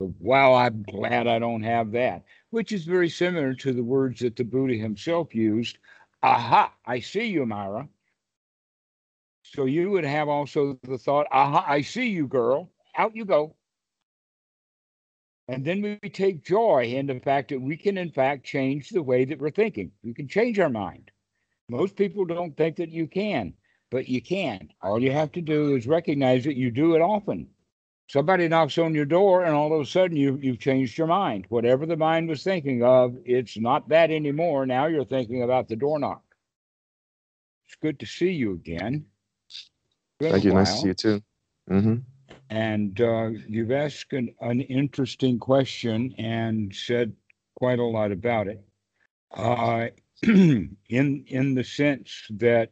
wow, I'm glad I don't have that, which is very similar to the words that the Buddha himself used. Aha, I see you, Mara. So you would have also the thought, aha, I see you, girl. Out you go. And then we take joy in the fact that we can, in fact, change the way that we're thinking. We can change our mind. Most people don't think that you can, but you can. All you have to do is recognize that you do it often. Somebody knocks on your door, and all of a sudden you, you've changed your mind. Whatever the mind was thinking of, it's not that anymore. Now you're thinking about the door knock. It's good to see you again. Thank you. While. Nice to see you too. Mm-hmm. And uh, you've asked an, an, interesting question and said quite a lot about it. Uh, in in the sense that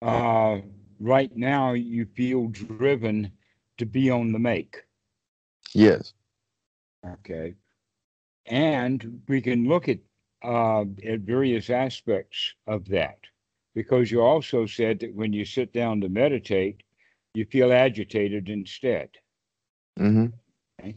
uh, right now you feel driven to be on the make. Yes. Okay. And we can look at uh, at various aspects of that because you also said that when you sit down to meditate, you feel agitated instead. Mm-hmm. Okay.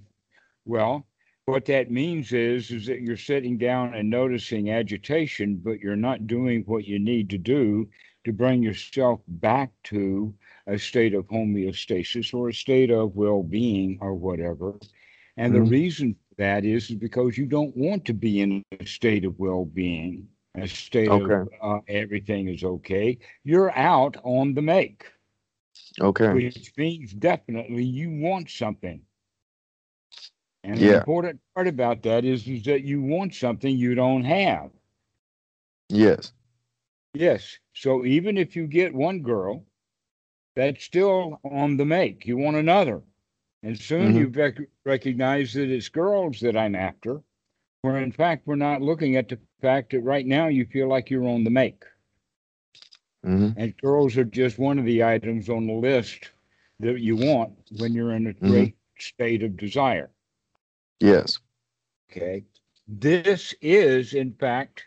Well, what that means is is that you're sitting down and noticing agitation, but you're not doing what you need to do to bring yourself back to a state of homeostasis or a state of well-being or whatever. And mm-hmm. the reason for that is, is because you don't want to be in a state of well-being, a state okay. of uh, everything is okay. You're out on the make. Okay. Which means definitely you want something. And yeah. the important part about that is, is that you want something you don't have. Yes. Yes. So even if you get one girl, that's still on the make. You want another. And soon mm-hmm. you rec- recognize that it's girls that I'm after, where in fact we're not looking at the fact that right now you feel like you're on the make. Mm-hmm. And girls are just one of the items on the list that you want when you're in a mm-hmm. great state of desire. Yes. Okay. This is, in fact,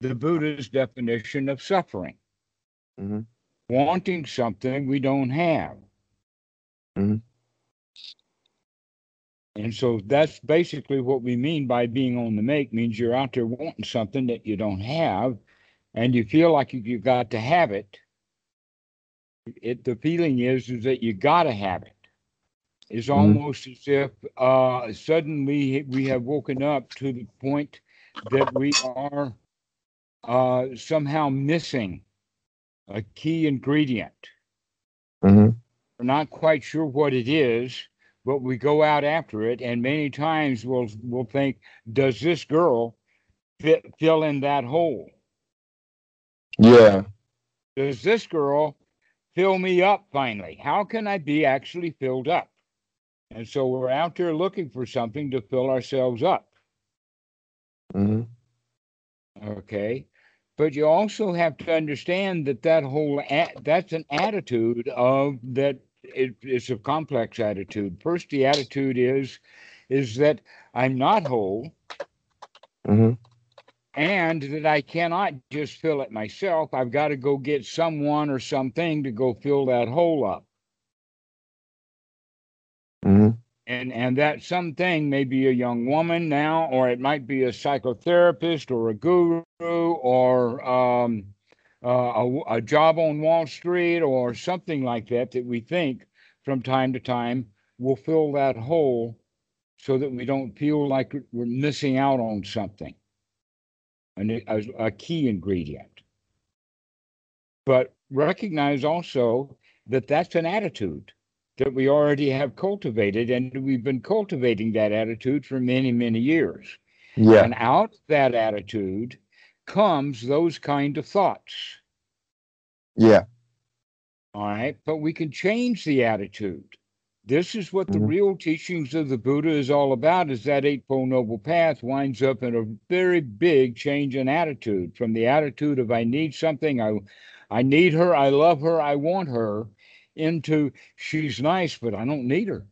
the Buddha's definition of suffering. Mm-hmm. Wanting something we don't have. Mm-hmm. And so that's basically what we mean by being on the make means you're out there wanting something that you don't have and you feel like you, you got to have it. It the feeling is is that you got to have it. It's mm-hmm. almost as if uh, suddenly we have woken up to the point that we are uh, somehow missing a key ingredient. Mm-hmm. We're not quite sure what it is, but we go out after it, and many times we'll we'll think, does this girl fit, fill in that hole? Yeah. Does this girl fill me up finally? How can I be actually filled up? And so we're out there looking for something to fill ourselves up. Mm-hmm. Okay. But you also have to understand that that whole a- that's an attitude of that it, it's a complex attitude. First, the attitude is is that I'm not whole, mm-hmm. and that I cannot just fill it myself. I've got to go get someone or something to go fill that hole up. Mm-hmm. And and that something may be a young woman now, or it might be a psychotherapist or a guru or um, uh, a, a job on Wall Street or something like that that we think from time to time will fill that hole so that we don't feel like we're missing out on something, and a, a key ingredient. But recognize also that that's an attitude that we already have cultivated, and we've been cultivating that attitude for many, many years. Yeah. And out that attitude comes those kind of thoughts. Yeah. All right. But we can change the attitude. This is what the mm-hmm. real teachings of the Buddha is all about is that Eightfold Noble Path winds up in a very big change in attitude from the attitude of I need something, I I need her, I love her, I want her, into she's nice, but I don't need her.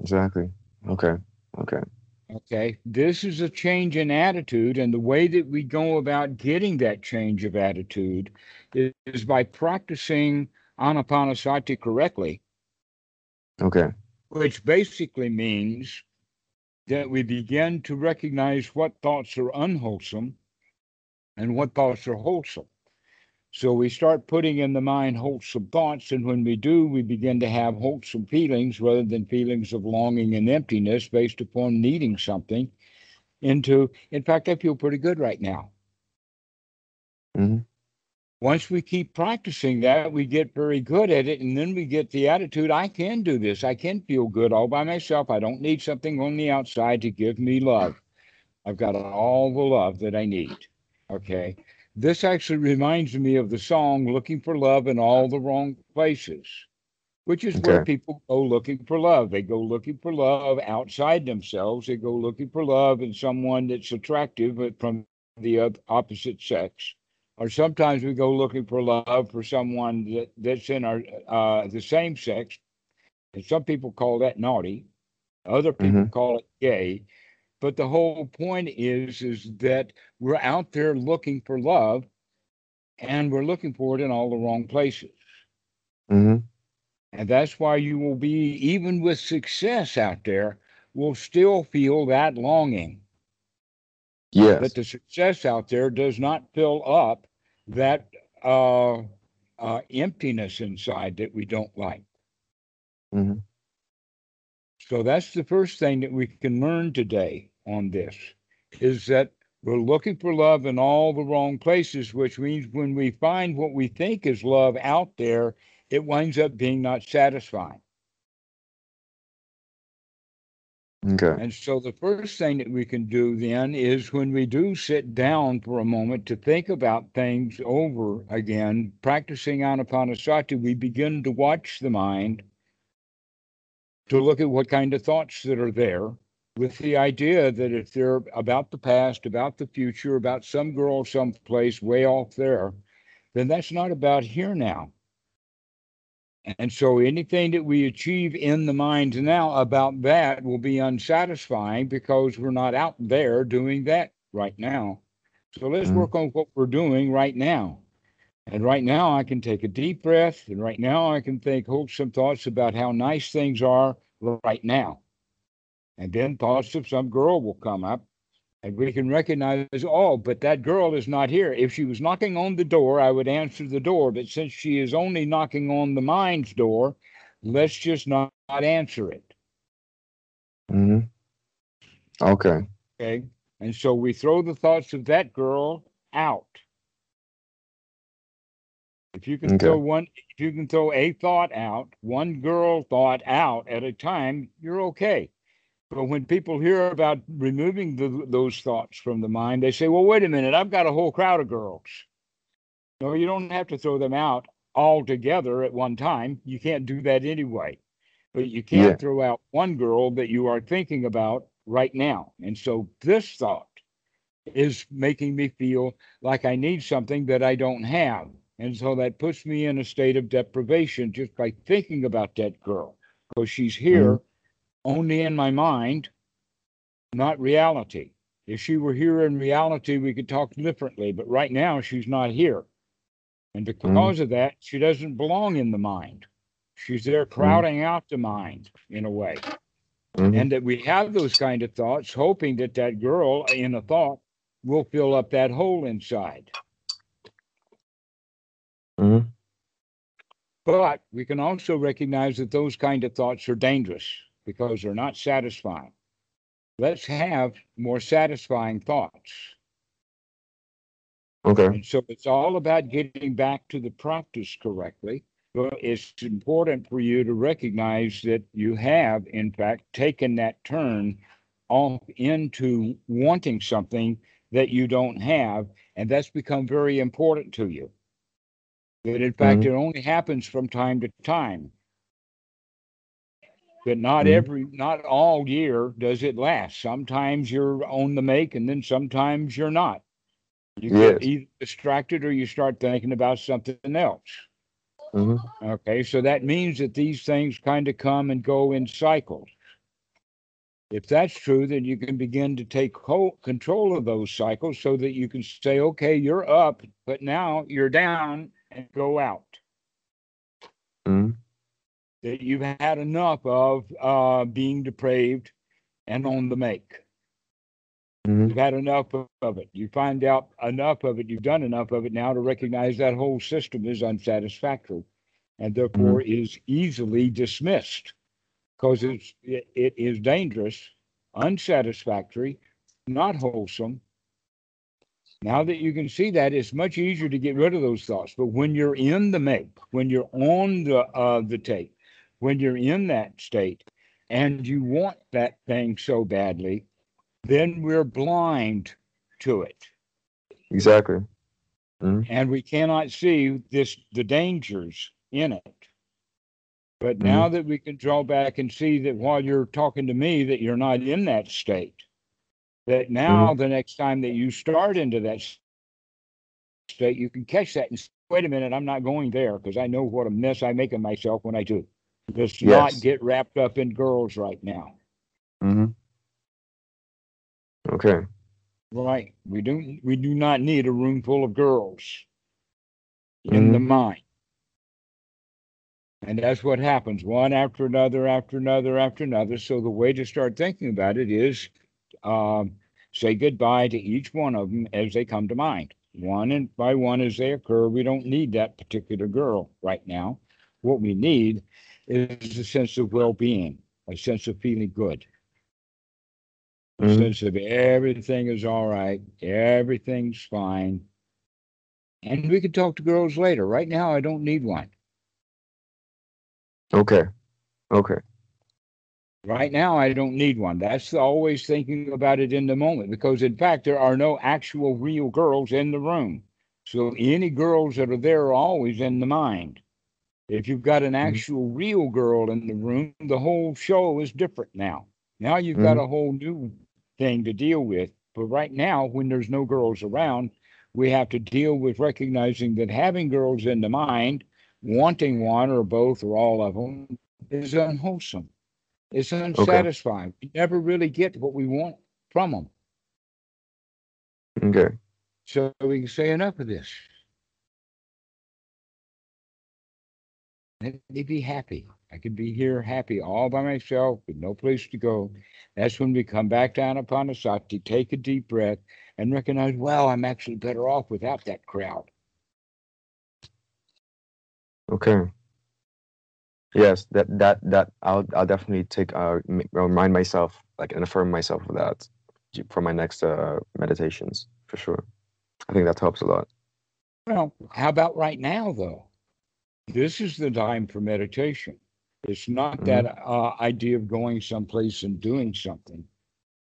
Exactly. Okay. Okay. Okay. This is a change in attitude. And the way that we go about getting that change of attitude is, is by practicing anapanasati correctly. Okay. which basically means that we begin to recognize what thoughts are unwholesome and what thoughts are wholesome. So we start putting in the mind wholesome thoughts, and when we do, we begin to have wholesome feelings rather than feelings of longing and emptiness based upon needing something. Into, in fact, I feel pretty good right now. Mhm. Once we keep practicing that, we get very good at it, and then we get the attitude I can do this. I can feel good all by myself. I don't need something on the outside to give me love. I've got all the love that I need. Okay. This actually reminds me of the song Looking for Love in All the Wrong Places, which is where people go looking for love. They go looking for love outside themselves. They go looking for love in someone that's attractive but from the opposite sex. Or sometimes we go looking for love for someone that, that's in our uh, the same sex. And some people call that naughty. Other people Mhm. call it gay. But the whole point is is that we're out there looking for love and we're looking for it in all the wrong places. Mhm. And that's why you will be, even with success out there, will still feel that longing. Yes. That the success out there does not fill up that uh, uh, emptiness inside that we don't like. Mhm. So that's the first thing that we can learn today on this is that we're looking for love in all the wrong places, which means when we find what we think is love out there, it winds up being not satisfying. Okay. And so the first thing that we can do then is when we do sit down for a moment to think about things over again, practicing anapanasati, we begin to watch the mind to look at what kind of thoughts that are there with the idea that if they're about the past, about the future, about some girl someplace way off there, then that's not about here now. And so anything that we achieve in the mind now about that will be unsatisfying because we're not out there doing that right now. So let's Mhm. work on what we're doing right now. And right now, I can take a deep breath, and right now, I can think wholesome thoughts about how nice things are right now. And then thoughts of some girl will come up, and we can recognize, oh, but that girl is not here. If she was knocking on the door, I would answer the door. But since she is only knocking on the mind's door, let's just not, not answer it. Mhm. Okay. Okay. And so we throw the thoughts of that girl out. If you can Okay. throw one, if you can throw a thought out, one girl thought out at a time, you're okay. But when people hear about removing the, those thoughts from the mind, they say, well, wait a minute, I've got a whole crowd of girls. No, you don't have to throw them out all together at one time. You can't do that anyway. But you can Yeah. throw out one girl that you are thinking about right now. And so this thought is making me feel like I need something that I don't have. And so that puts me in a state of deprivation just by thinking about that girl because she's here mm-hmm. Only in my mind, not reality. If she were here in reality, we could talk differently, but right now she's not here. And because of that, she doesn't belong in the mind. She's there crowding out the mind in a way. Mhm. And that we have those kind of thoughts, hoping that that girl in a thought will fill up that hole inside. Mhm. But we can also recognize that those kind of thoughts are dangerous because they're not satisfying. Let's have more satisfying thoughts. Okay. And so it's all about getting back to the practice correctly. But it's important for you to recognize that you have, in fact, taken that turn off into wanting something that you don't have. And that's become very important to you. That in fact, Mhm. it only happens from time to time. That not Mhm. every, not all year does it last. Sometimes you're on the make and then sometimes you're not. You get Yes. either distracted or you start thinking about something else. Mhm. Okay, so that means that these things kind of come and go in cycles. If that's true, then you can begin to take co- control of those cycles so that you can say, okay, you're up, but now you're down and go out. Mhm. That you've had enough of uh, being depraved and on the make. Mhm. You've had enough of- it. You find out enough of it. You've done enough of it now to recognize that whole system is unsatisfactory and therefore is easily dismissed because it's it, it is dangerous, unsatisfactory, not wholesome. Now that you can see that, it's much easier to get rid of those thoughts. But when you're in the make, when you're on the uh, the tape, when you're in that state, and you want that thing so badly, then we're blind to it. Exactly. Mm-hmm. and we cannot see this the dangers in it. But mm-hmm. now that we can draw back and see that while you're talking to me that you're not in that state that now mm-hmm. the next time that you start into that state you can catch that and say, wait a minute i'm not going there because i know what a mess i make of myself when i do let's not get wrapped up in girls right now hmm Okay. Right. We don't. we do not need a room full of girls in the mind. And that's what happens one after another, after another, after another. So the way to start thinking about it is um, say goodbye to each one of them as they come to mind. One and by one as they occur. We don't need that particular girl right now. What we need is a sense of well-being, a sense of feeling good a Mhm. sense of everything is all right, everything's fine. And we can talk to girls later. Right now, I don't need one. Okay. Okay. Right now, I don't need one. That's always thinking about it in the moment because, in fact, there are no actual real girls in the room. So any girls that are there are always in the mind. If you've got an mm-hmm. actual real girl in the room, the whole show is different now. Now you've got mm-hmm. a whole new thing to deal with. But right now, when there's no girls around, we have to deal with recognizing that having girls in the mind, wanting one or both or all of them, is unwholesome. It's unsatisfying. We never really get what we want from them. Okay. So we can say enough of this. Let me be happy. I could be here happy all by myself with no place to go. That's when we come back down anapanasati, take a deep breath, and recognize, well, I'm actually better off without that crowd. Okay. Yes, that that that I'll I'll definitely take uh remind myself like and affirm myself of that for my next uh meditations for sure. I think that helps a lot. Well, how about right now, though? This is the time for meditation. It's not that uh, idea of going someplace and doing something.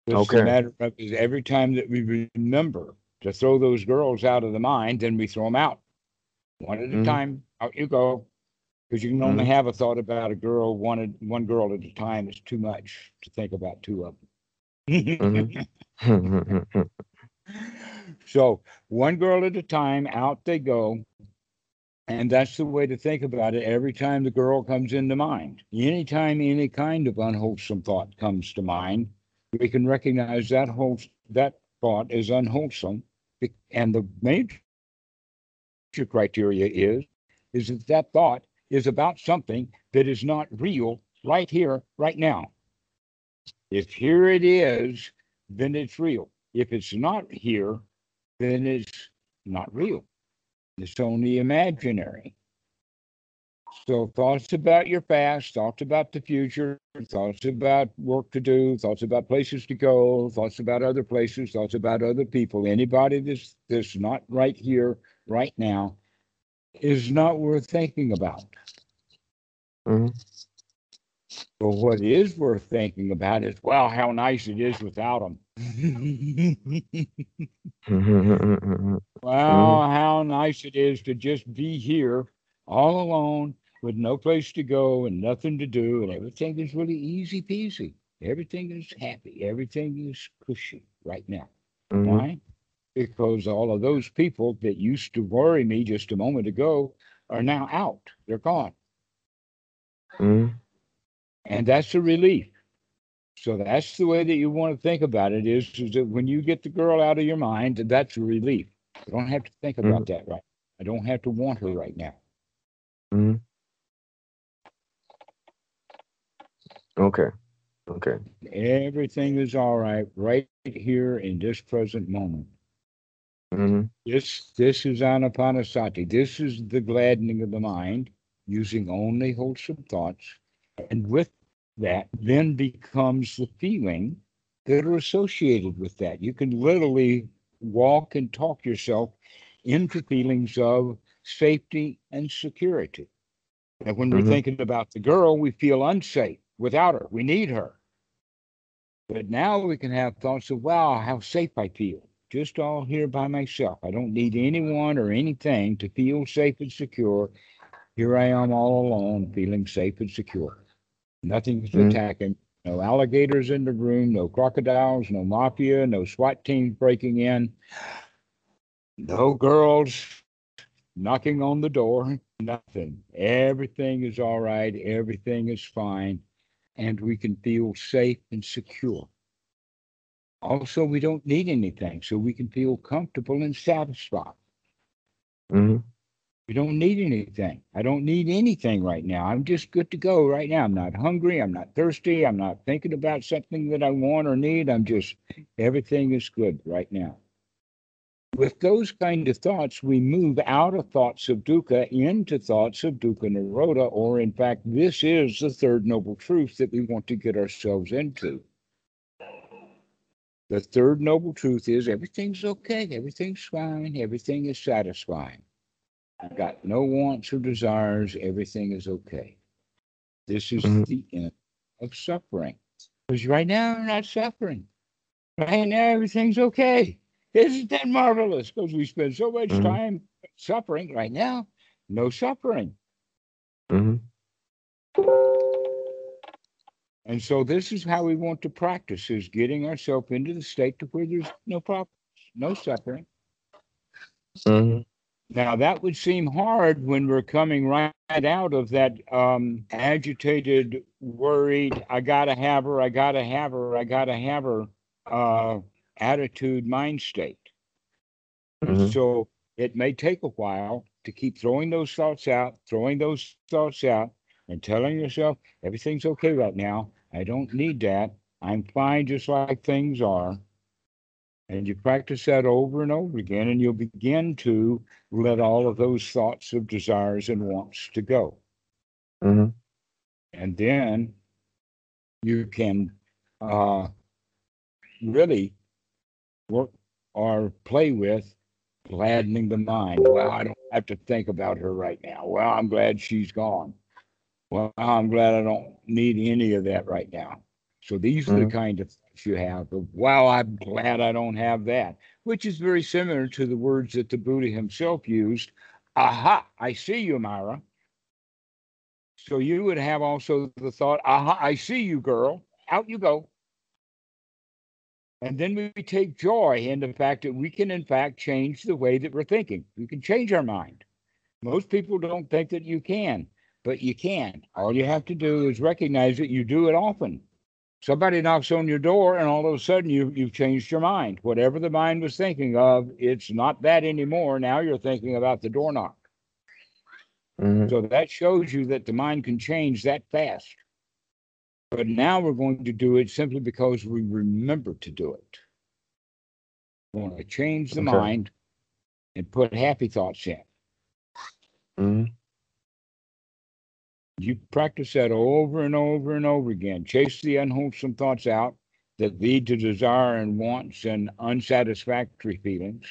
It's Okay. a matter of is every time that we remember to throw those girls out of the mind, then we throw them out. One at a Mhm. time, out you go. Because you can only have a thought about a girl, one one girl at a time is too much to think about two of them. Mhm. So one girl at a time, out they go. And that's the way to think about it every time the girl comes into mind. Anytime any kind of unwholesome thought comes to mind, we can recognize that whole that thought is unwholesome. And the major criteria is is that that thought is about something that is not real right here, right now. If here it is, then it's real. If it's not here, then it's not real. It's only imaginary. So thoughts about your past, thoughts about the future, thoughts about work to do, thoughts about places to go, thoughts about other places, thoughts about other people. Anybody that's that's not right here, right now, is not worth thinking about. Mhm. But what is worth thinking about is, well, how nice it is without them. Mhm. Wow, how nice it is to just be here all alone with no place to go and nothing to do, and everything is really easy peasy. Everything is happy. Everything is cushy right now. Mhm. Why? Because all of those people that used to worry me just a moment ago are now out. They're gone. Mhm. And that's a relief. So that's the way that you want to think about it is, is that when you get the girl out of your mind, that's a relief. You don't have to think about that right. I don't have to want her right now. Mhm. Okay. Okay. Everything is all right right here in this present moment. Mm-hmm. This this is anapanasati. This is the gladdening of the mind using only wholesome thoughts. And with that then becomes the feeling that are associated with that. You can literally walk and talk yourself into feelings of safety and security. And when we're Mhm. thinking about the girl, we feel unsafe without her. We need her. But now we can have thoughts of, wow, how safe I feel. Just all here by myself. I don't need anyone or anything to feel safe and secure. Here I am all alone, feeling safe and secure. Nothing's Mhm. attacking. No alligators in the room, no crocodiles, no mafia, no SWAT teams breaking in, no girls knocking on the door, nothing. Everything is all right, everything is fine, and we can feel safe and secure. Also, we don't need anything, so we can feel comfortable and satisfied. Mm-hmm. We don't need anything. I don't need anything right now. I'm just good to go right now. I'm not hungry. I'm not thirsty. I'm not thinking about something that I want or need. I'm just, everything is good right now. With those kind of thoughts, we move out of thoughts of dukkha into thoughts of dukkha nirodha, or in fact, this is the third noble truth that we want to get ourselves into. The third noble truth is everything's okay, everything's fine, everything is satisfying. I've got no wants or desires, everything is okay. This is Mhm. the end of suffering. Because right now I'm not suffering. Right now everything's okay. Isn't that marvelous? Because we spend so much Mhm. time suffering right now, no suffering. Mm-hmm. And so this is how we want to practice is getting ourselves into the state to where there's no problems, no suffering. Mm-hmm. Now that would seem hard when we're coming right out of that um, agitated, worried, I gotta have her, I gotta have her, I gotta have her uh, attitude mind state. Mhm. So it may take a while to keep throwing those thoughts out, throwing those thoughts out, and telling yourself everything's okay right now. I don't need that. I'm fine just like things are. And you practice that over and over again, and you'll begin to let all of those thoughts of desires and wants to go. Mm-hmm. And then you can uh, really work or play with gladdening the mind. Well, I don't have to think about her right now. Well, I'm glad she's gone. Well, I'm glad I don't need any of that right now. So these are Mhm. the kind of you have of, wow, I'm glad I don't have that, which is very similar to the words that the Buddha himself used. Aha, I see you, Mara. So you would have also the thought, aha, I see you, girl. Out you go. And then we take joy in the fact that we can, in fact, change the way that we're thinking. We can change our mind. Most people don't think that you can, but you can. All you have to do is recognize that you do it often. Somebody knocks on your door, and all of a sudden you, you've changed your mind. Whatever the mind was thinking of, it's not that anymore. Now you're thinking about the door knock. Mm-hmm. So that shows you that the mind can change that fast. But now we're going to do it simply because we remember to do it. We want to change the Okay. mind and put happy thoughts in. Mm-hmm. You practice that over and over and over again. Chase the unwholesome thoughts out that lead to desire and wants and unsatisfactory feelings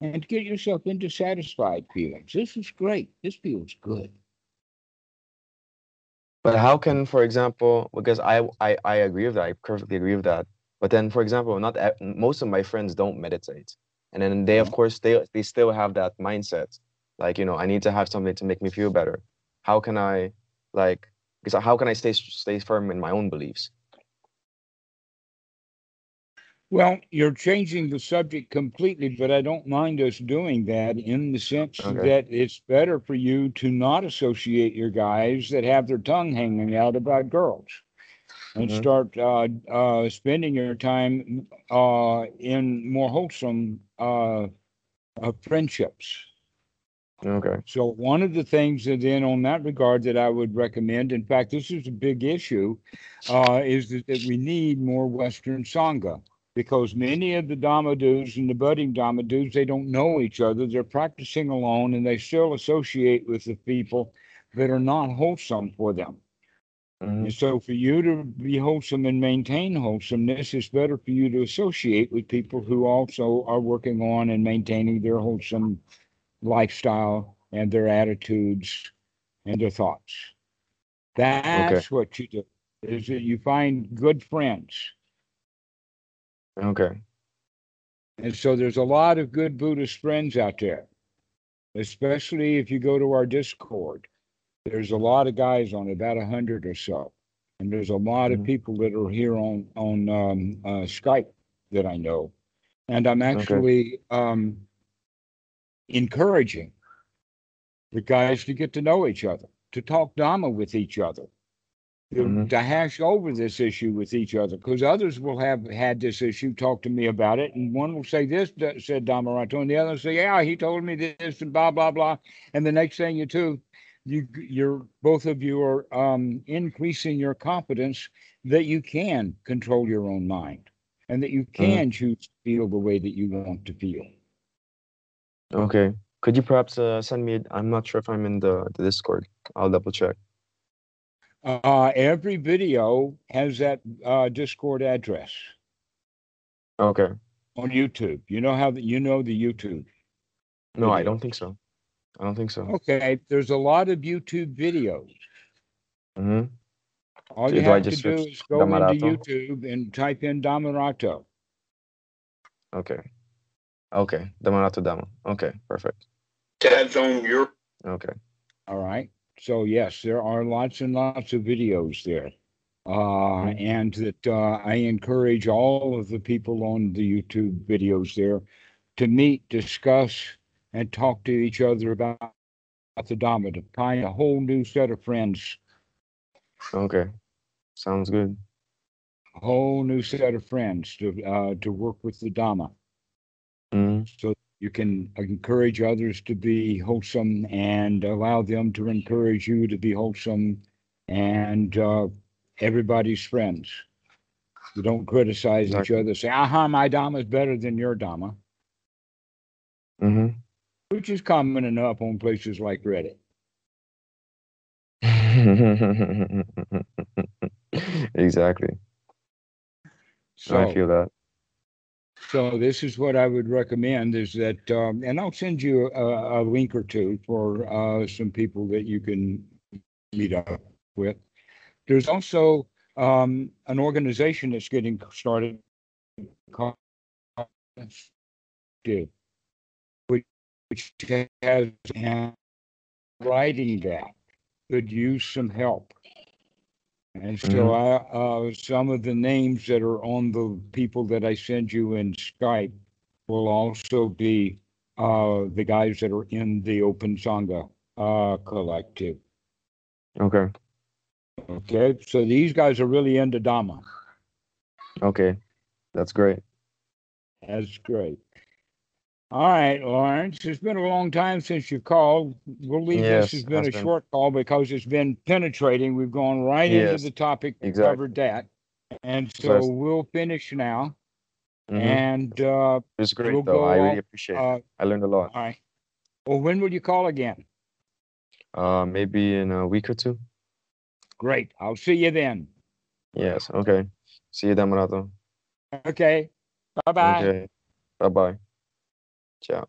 and get yourself into satisfied feelings. This is great. This feels good. But how can, for example, because I, I I agree with that, I perfectly agree with that. But then, for example, not most of my friends don't meditate, and then they, of mm-hmm. course, they they still have that mindset, like you know, I need to have something to make me feel better. How can I, like, because how can I stay stay firm in my own beliefs? Well, you're changing the subject completely, but I don't mind us doing that in the sense Okay. that it's better for you to not associate your guys that have their tongue hanging out about girls and Mhm. start uh, uh, spending your time uh, in more wholesome uh, uh, friendships. Okay. So one of the things that then on that regard that I would recommend, in fact, this is a big issue, uh, is that, that we need more Western Sangha because many of the Damadus and the budding Damadus, they don't know each other. They're practicing alone and they still associate with the people that are not wholesome for them. Mhm. And so for you to be wholesome and maintain wholesomeness, it's better for you to associate with people who also are working on and maintaining their wholesome lifestyle and their attitudes and their thoughts. That's what you do. Is that you find good friends. Okay. And so there's a lot of good Buddhist friends out there, especially if you go to our Discord. There's a lot of guys on about a hundred or so, and there's a lot of Mhm. people that are here on on um, uh, Skype that I know, and I'm actually um, encouraging the guys to get to know each other, to talk Dharma with each other, to, Mhm. to hash over this issue with each other, because others will have had this issue, talk to me about it, and one will say this said Dhammarato, and the other will say, yeah, he told me this, and blah blah blah, and the next thing you do, you you're both of you are um, increasing your confidence that you can control your own mind, and that you can choose to feel the way that you want to feel. Okay. Could you perhaps uh, send me? I'm not sure if I'm in the, the Discord. I'll double check. Uh, every video has that uh, Discord address Okay. on YouTube. You know how the, you know the YouTube. No, I don't think so. I don't think so. Okay, there's a lot of YouTube videos. Mm hmm All you do I have to do is go into YouTube and type in Dhammarato. Okay. Okay. Dhammarato Dhamma. Okay. Perfect. Tabs on your Okay. All right. So yes, there are lots and lots of videos there. Uh, Mhm. and that uh, I encourage all of the people on the YouTube videos there to meet, discuss, and talk to each other about, about the Dhamma, to find a whole new set of friends, Okay. Sounds good. a whole new set of friends to uh, to work with the Dhamma. Hmm so you can encourage others to be wholesome and allow them to encourage you to be wholesome and uh, everybody's friends. You don't criticize each other. Say, aha, my Dhamma is better than your Dhamma, hmm which is common enough on places like Reddit. exactly. So, I feel that. So this is what I would recommend is that, um, and I'll send you a, a link or two for uh, some people that you can meet up with. There's also um, an organization that's getting started called which has writing that could use some help. And so I, uh, some of the names that are on the people that I send you in Skype will also be uh, the guys that are in the Open Sangha uh, collective. Okay. Okay, so these guys are really into Dhamma. Okay. That's great. That's great. All right, Lawrence, it's been a long time since you called. We'll leave Yes, this has been a been. short call because it's been penetrating. We've gone right into the topic, exactly. covered that. And so Yes. we'll finish now. Mhm. And uh, It's great we'll though. I really appreciate it. uh, I learned a lot. all right. Well, when will you call again? Uh, maybe in a week or two. Great. I'll see you then. Yes. Okay. See you, Dhammarato. Okay. Bye bye. Okay. Bye bye. Tchau.